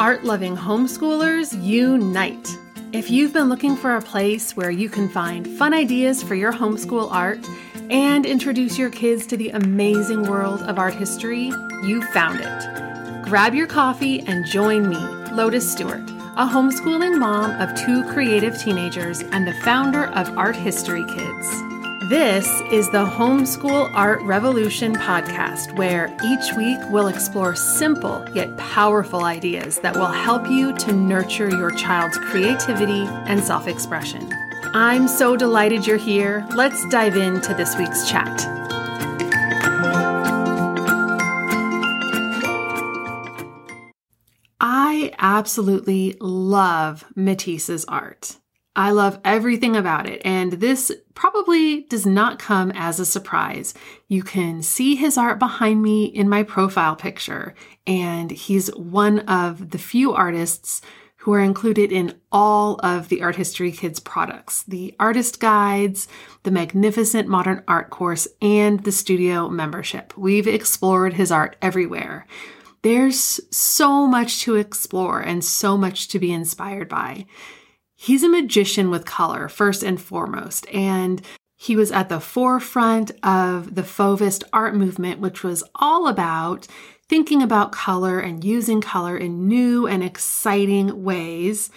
Art loving homeschoolers, unite! If you've been looking for a place where you can find fun ideas for your homeschool art and introduce your kids to the amazing world of art history, you found it. Grab your coffee and join me, Lotus Stewart, a homeschooling mom of two creative teenagers and the founder of Art History Kids. This is the Homeschool Art Revolution podcast, where each week we'll explore simple yet powerful ideas that will help you to nurture your child's creativity and self expression. I'm so delighted you're here. Let's dive into this week's chat. I absolutely love Matisse's art. I love everything about it, and this probably does not come as a surprise. You can see his art behind me in my profile picture, and he's one of the few artists who are included in all of the Art History Kids products the artist guides, the magnificent modern art course, and the studio membership. We've explored his art everywhere. There's so much to explore and so much to be inspired by. He's a magician with color, first and foremost, and he was at the forefront of the Fauvist art movement, which was all about thinking about color and using color in new and exciting ways.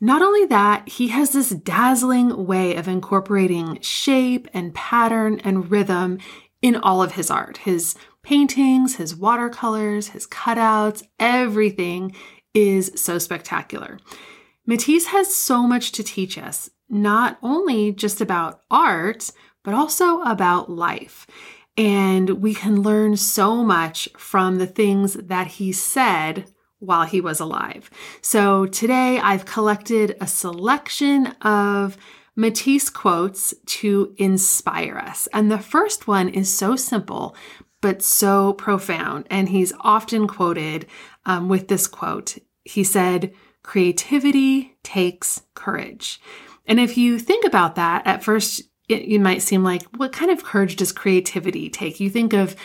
Not only that, he has this dazzling way of incorporating shape and pattern and rhythm in all of his art. His paintings, his watercolors, his cutouts, everything is so spectacular. Matisse has so much to teach us, not only just about art, but also about life. And we can learn so much from the things that he said while he was alive. So today I've collected a selection of Matisse quotes to inspire us. And the first one is so simple, but so profound. And he's often quoted um, with this quote. He said, Creativity takes courage. And if you think about that, at first it, might seem like, what kind of courage does creativity take? You think of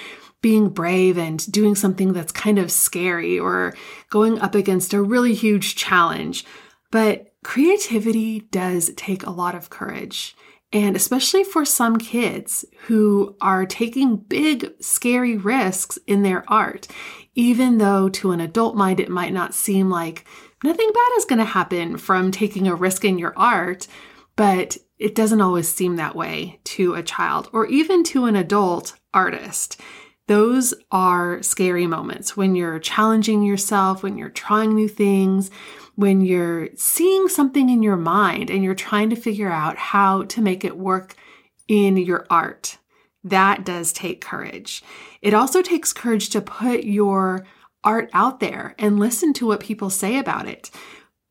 being brave and doing something that's kind of scary or going up against a really huge challenge. But creativity does take a lot of courage. And especially for some kids who are taking big, scary risks in their art, even though to an adult mind it might not seem like nothing bad is going to happen from taking a risk in your art, but it doesn't always seem that way to a child or even to an adult artist. Those are scary moments when you're challenging yourself, when you're trying new things, when you're seeing something in your mind and you're trying to figure out how to make it work in your art. That does take courage. It also takes courage to put your art out there and listen to what people say about it.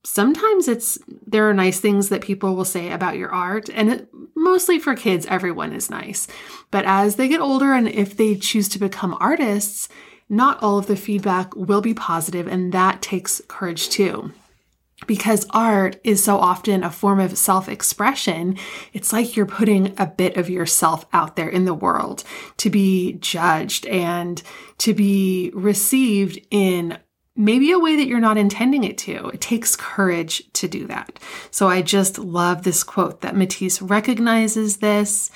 Sometimes it's there are nice things that people will say about your art and it, mostly for kids everyone is nice. But as they get older and if they choose to become artists, not all of the feedback will be positive and that takes courage too because art is so often a form of self expression, it's like you're putting a bit of yourself out there in the world to be judged and to be received in maybe a way that you're not intending it to. It takes courage to do that. So I just love this quote that Matisse recognizes this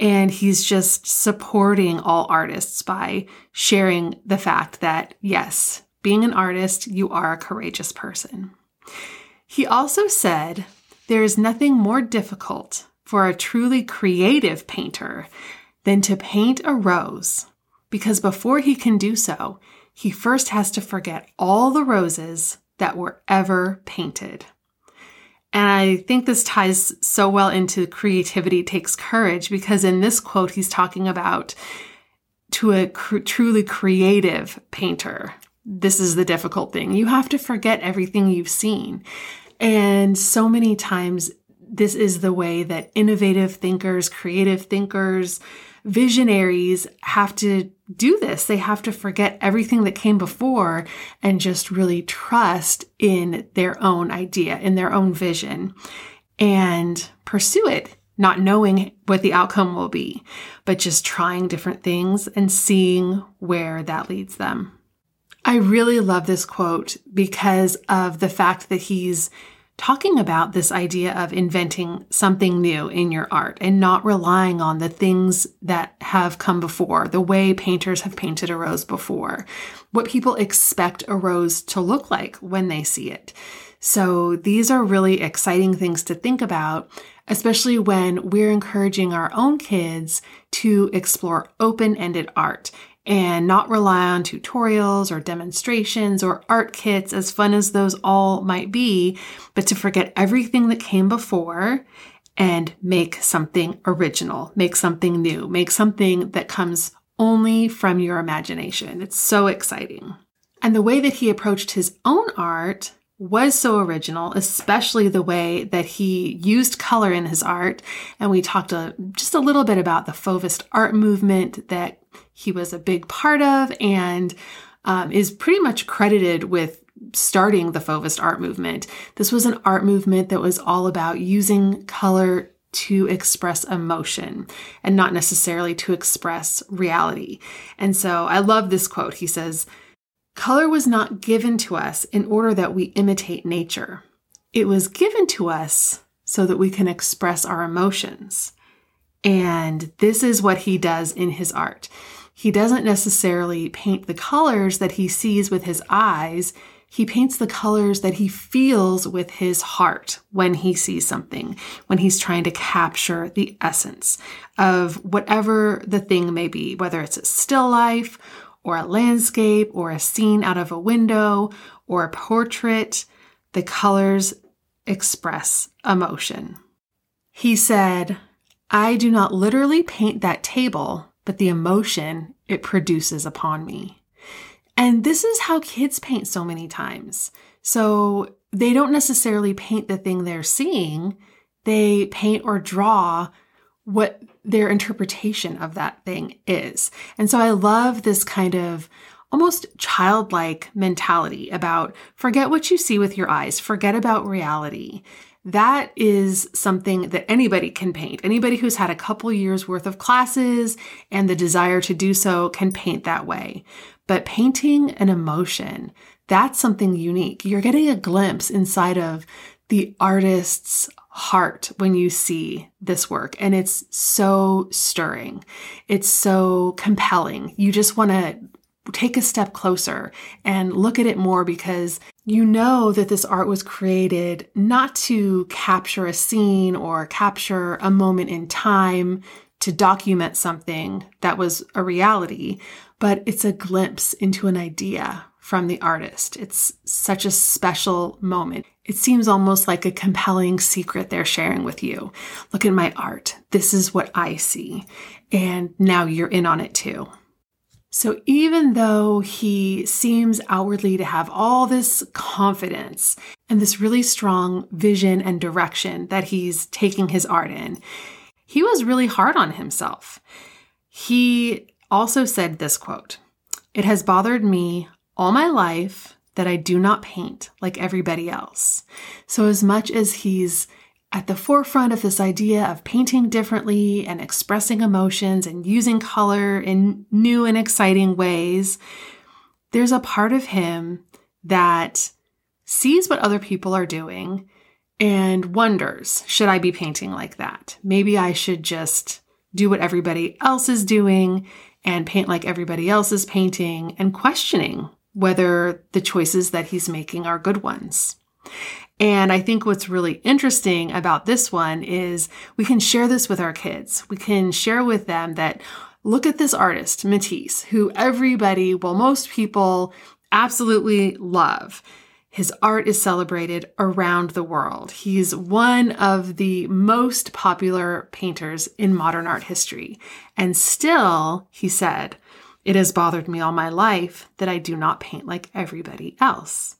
and he's just supporting all artists by sharing the fact that yes, being an artist, you are a courageous person. He also said, There is nothing more difficult for a truly creative painter than to paint a rose, because before he can do so, he first has to forget all the roses that were ever painted. And I think this ties so well into creativity takes courage because in this quote, he's talking about to a cr- truly creative painter. This is the difficult thing. You have to forget everything you've seen. And so many times, this is the way that innovative thinkers, creative thinkers, visionaries have to do this. They have to forget everything that came before and just really trust in their own idea, in their own vision, and pursue it, not knowing what the outcome will be, but just trying different things and seeing where that leads them. I really love this quote because of the fact that he's talking about this idea of inventing something new in your art and not relying on the things that have come before, the way painters have painted a rose before, what people expect a rose to look like when they see it. So these are really exciting things to think about, especially when we're encouraging our own kids to explore open ended art and not rely on tutorials or demonstrations or art kits, as fun as those all might be, but to forget everything that came before and make something original, make something new, make something that comes only from your imagination. It's so exciting. And the way that he approached his own art was so original, especially the way that he used color in his art. And we talked a, just a little bit about the Fauvist art movement that he was a big part of and um, is pretty much credited with starting the Fauvist art movement. This was an art movement that was all about using color to express emotion and not necessarily to express reality. And so I love this quote. He says, Color was not given to us in order that we imitate nature. It was given to us so that we can express our emotions. And this is what he does in his art. He doesn't necessarily paint the colors that he sees with his eyes. He paints the colors that he feels with his heart when he sees something, when he's trying to capture the essence of whatever the thing may be, whether it's a still life or a landscape or a scene out of a window or a portrait. The colors express emotion. He said, I do not literally paint that table, but the emotion it produces upon me. And this is how kids paint so many times. So they don't necessarily paint the thing they're seeing, they paint or draw what their interpretation of that thing is. And so I love this kind of almost childlike mentality about forget what you see with your eyes, forget about reality that is something that anybody can paint. Anybody who's had a couple years worth of classes and the desire to do so can paint that way. But painting an emotion, that's something unique. You're getting a glimpse inside of the artist's heart when you see this work. And it's so stirring. It's so compelling. You just want to take a step closer and look at it more because you know that this art was created not to capture a scene or capture a moment in time to document something that was a reality, but it's a glimpse into an idea from the artist. It's such a special moment. It seems almost like a compelling secret they're sharing with you. Look at my art. This is what I see. And now you're in on it too. So even though he seems outwardly to have all this confidence and this really strong vision and direction that he's taking his art in, he was really hard on himself. He also said this quote It has bothered me all my life that I do not paint like everybody else. So, as much as he's at the forefront of this idea of painting differently and expressing emotions and using color in new and exciting ways, there's a part of him that sees what other people are doing and wonders should I be painting like that? Maybe I should just do what everybody else is doing and paint like everybody else is painting and questioning whether the choices that he's making are good ones. And I think what's really interesting about this one is we can share this with our kids. We can share with them that look at this artist, Matisse, who everybody, well, most people absolutely love. His art is celebrated around the world. He's one of the most popular painters in modern art history. And still, he said, it has bothered me all my life that I do not paint like everybody else.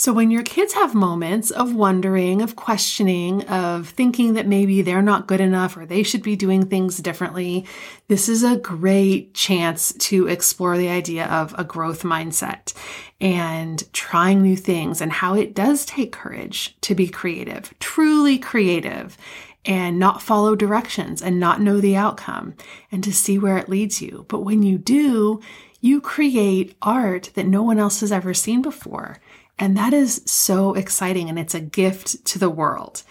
So, when your kids have moments of wondering, of questioning, of thinking that maybe they're not good enough or they should be doing things differently, this is a great chance to explore the idea of a growth mindset and trying new things and how it does take courage to be creative, truly creative, and not follow directions and not know the outcome and to see where it leads you. But when you do, you create art that no one else has ever seen before. And that is so exciting and it's a gift to the world.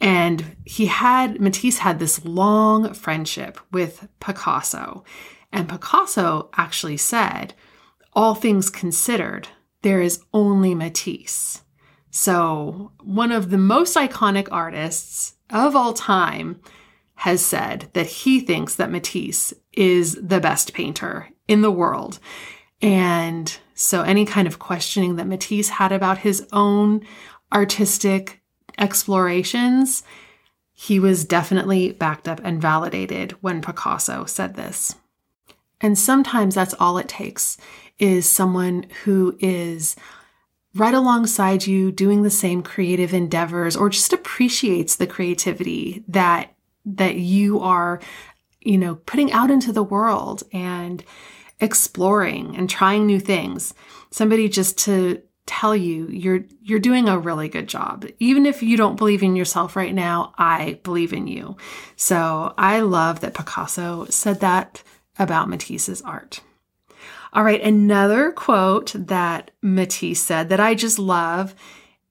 And he had, Matisse had this long friendship with Picasso. And Picasso actually said, all things considered, there is only Matisse. So, one of the most iconic artists of all time has said that he thinks that Matisse is the best painter in the world. And so, any kind of questioning that Matisse had about his own artistic explorations, he was definitely backed up and validated when Picasso said this. And sometimes that's all it takes is someone who is right alongside you doing the same creative endeavors or just appreciates the creativity that that you are you know putting out into the world and exploring and trying new things somebody just to tell you you're you're doing a really good job. Even if you don't believe in yourself right now i believe in you. So i love that picasso said that about matisse's art. All right, another quote that Matisse said that I just love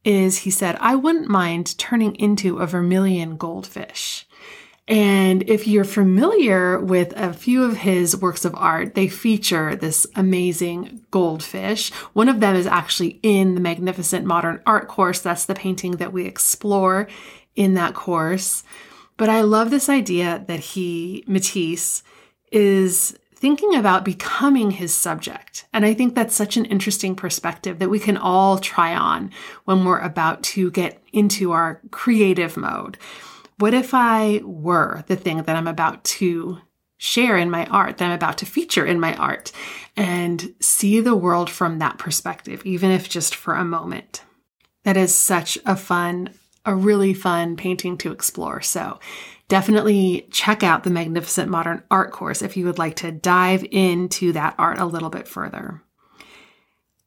is he said, I wouldn't mind turning into a vermilion goldfish. And if you're familiar with a few of his works of art, they feature this amazing goldfish. One of them is actually in the Magnificent Modern Art course. That's the painting that we explore in that course. But I love this idea that he, Matisse, is thinking about becoming his subject. And I think that's such an interesting perspective that we can all try on when we're about to get into our creative mode. What if I were the thing that I'm about to share in my art, that I'm about to feature in my art, and see the world from that perspective, even if just for a moment? That is such a fun, a really fun painting to explore. So definitely check out the Magnificent Modern Art course if you would like to dive into that art a little bit further.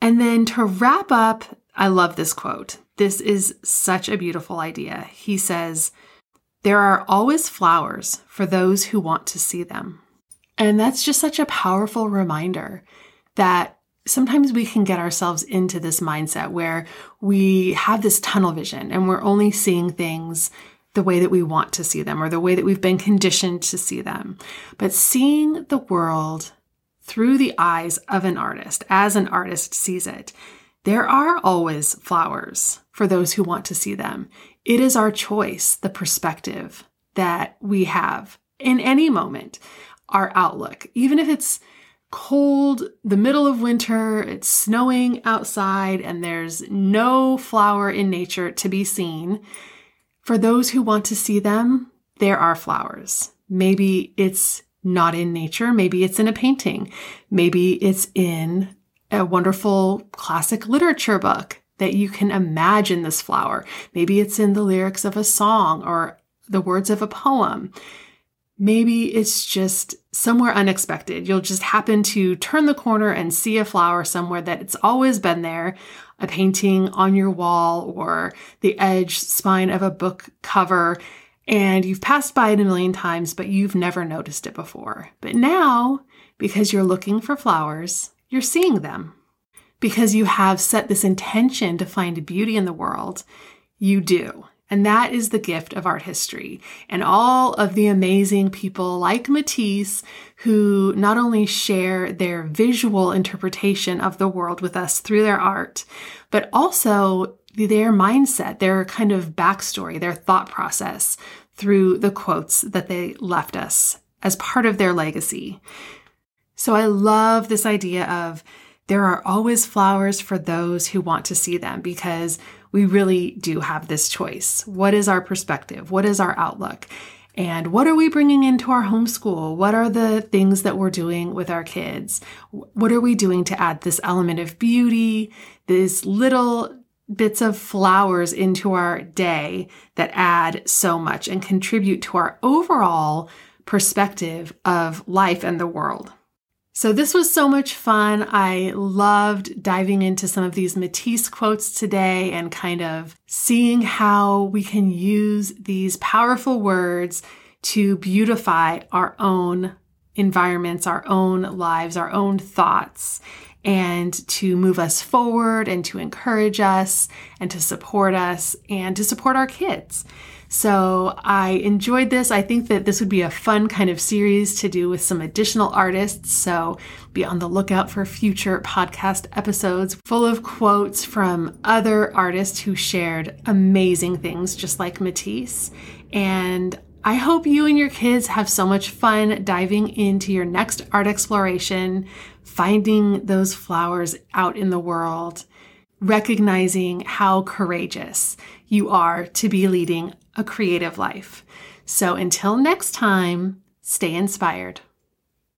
And then to wrap up, I love this quote. This is such a beautiful idea. He says, There are always flowers for those who want to see them. And that's just such a powerful reminder that sometimes we can get ourselves into this mindset where we have this tunnel vision and we're only seeing things the way that we want to see them or the way that we've been conditioned to see them. But seeing the world through the eyes of an artist, as an artist sees it, there are always flowers for those who want to see them. It is our choice, the perspective that we have in any moment, our outlook, even if it's cold, the middle of winter, it's snowing outside, and there's no flower in nature to be seen for those who want to see them, there are flowers. Maybe it's not in nature. Maybe it's in a painting. Maybe it's in a wonderful classic literature book that you can imagine this flower. Maybe it's in the lyrics of a song or the words of a poem. Maybe it's just somewhere unexpected. You'll just happen to turn the corner and see a flower somewhere that it's always been there, a painting on your wall or the edge spine of a book cover. And you've passed by it a million times, but you've never noticed it before. But now, because you're looking for flowers, you're seeing them. Because you have set this intention to find beauty in the world, you do. And that is the gift of art history and all of the amazing people like Matisse who not only share their visual interpretation of the world with us through their art, but also their mindset, their kind of backstory, their thought process through the quotes that they left us as part of their legacy. So I love this idea of there are always flowers for those who want to see them because we really do have this choice. What is our perspective? What is our outlook? And what are we bringing into our homeschool? What are the things that we're doing with our kids? What are we doing to add this element of beauty, these little bits of flowers into our day that add so much and contribute to our overall perspective of life and the world? So, this was so much fun. I loved diving into some of these Matisse quotes today and kind of seeing how we can use these powerful words to beautify our own environments, our own lives, our own thoughts, and to move us forward and to encourage us and to support us and to support our kids. So I enjoyed this. I think that this would be a fun kind of series to do with some additional artists. So be on the lookout for future podcast episodes full of quotes from other artists who shared amazing things, just like Matisse. And I hope you and your kids have so much fun diving into your next art exploration, finding those flowers out in the world, recognizing how courageous you are to be leading a creative life. So until next time, stay inspired.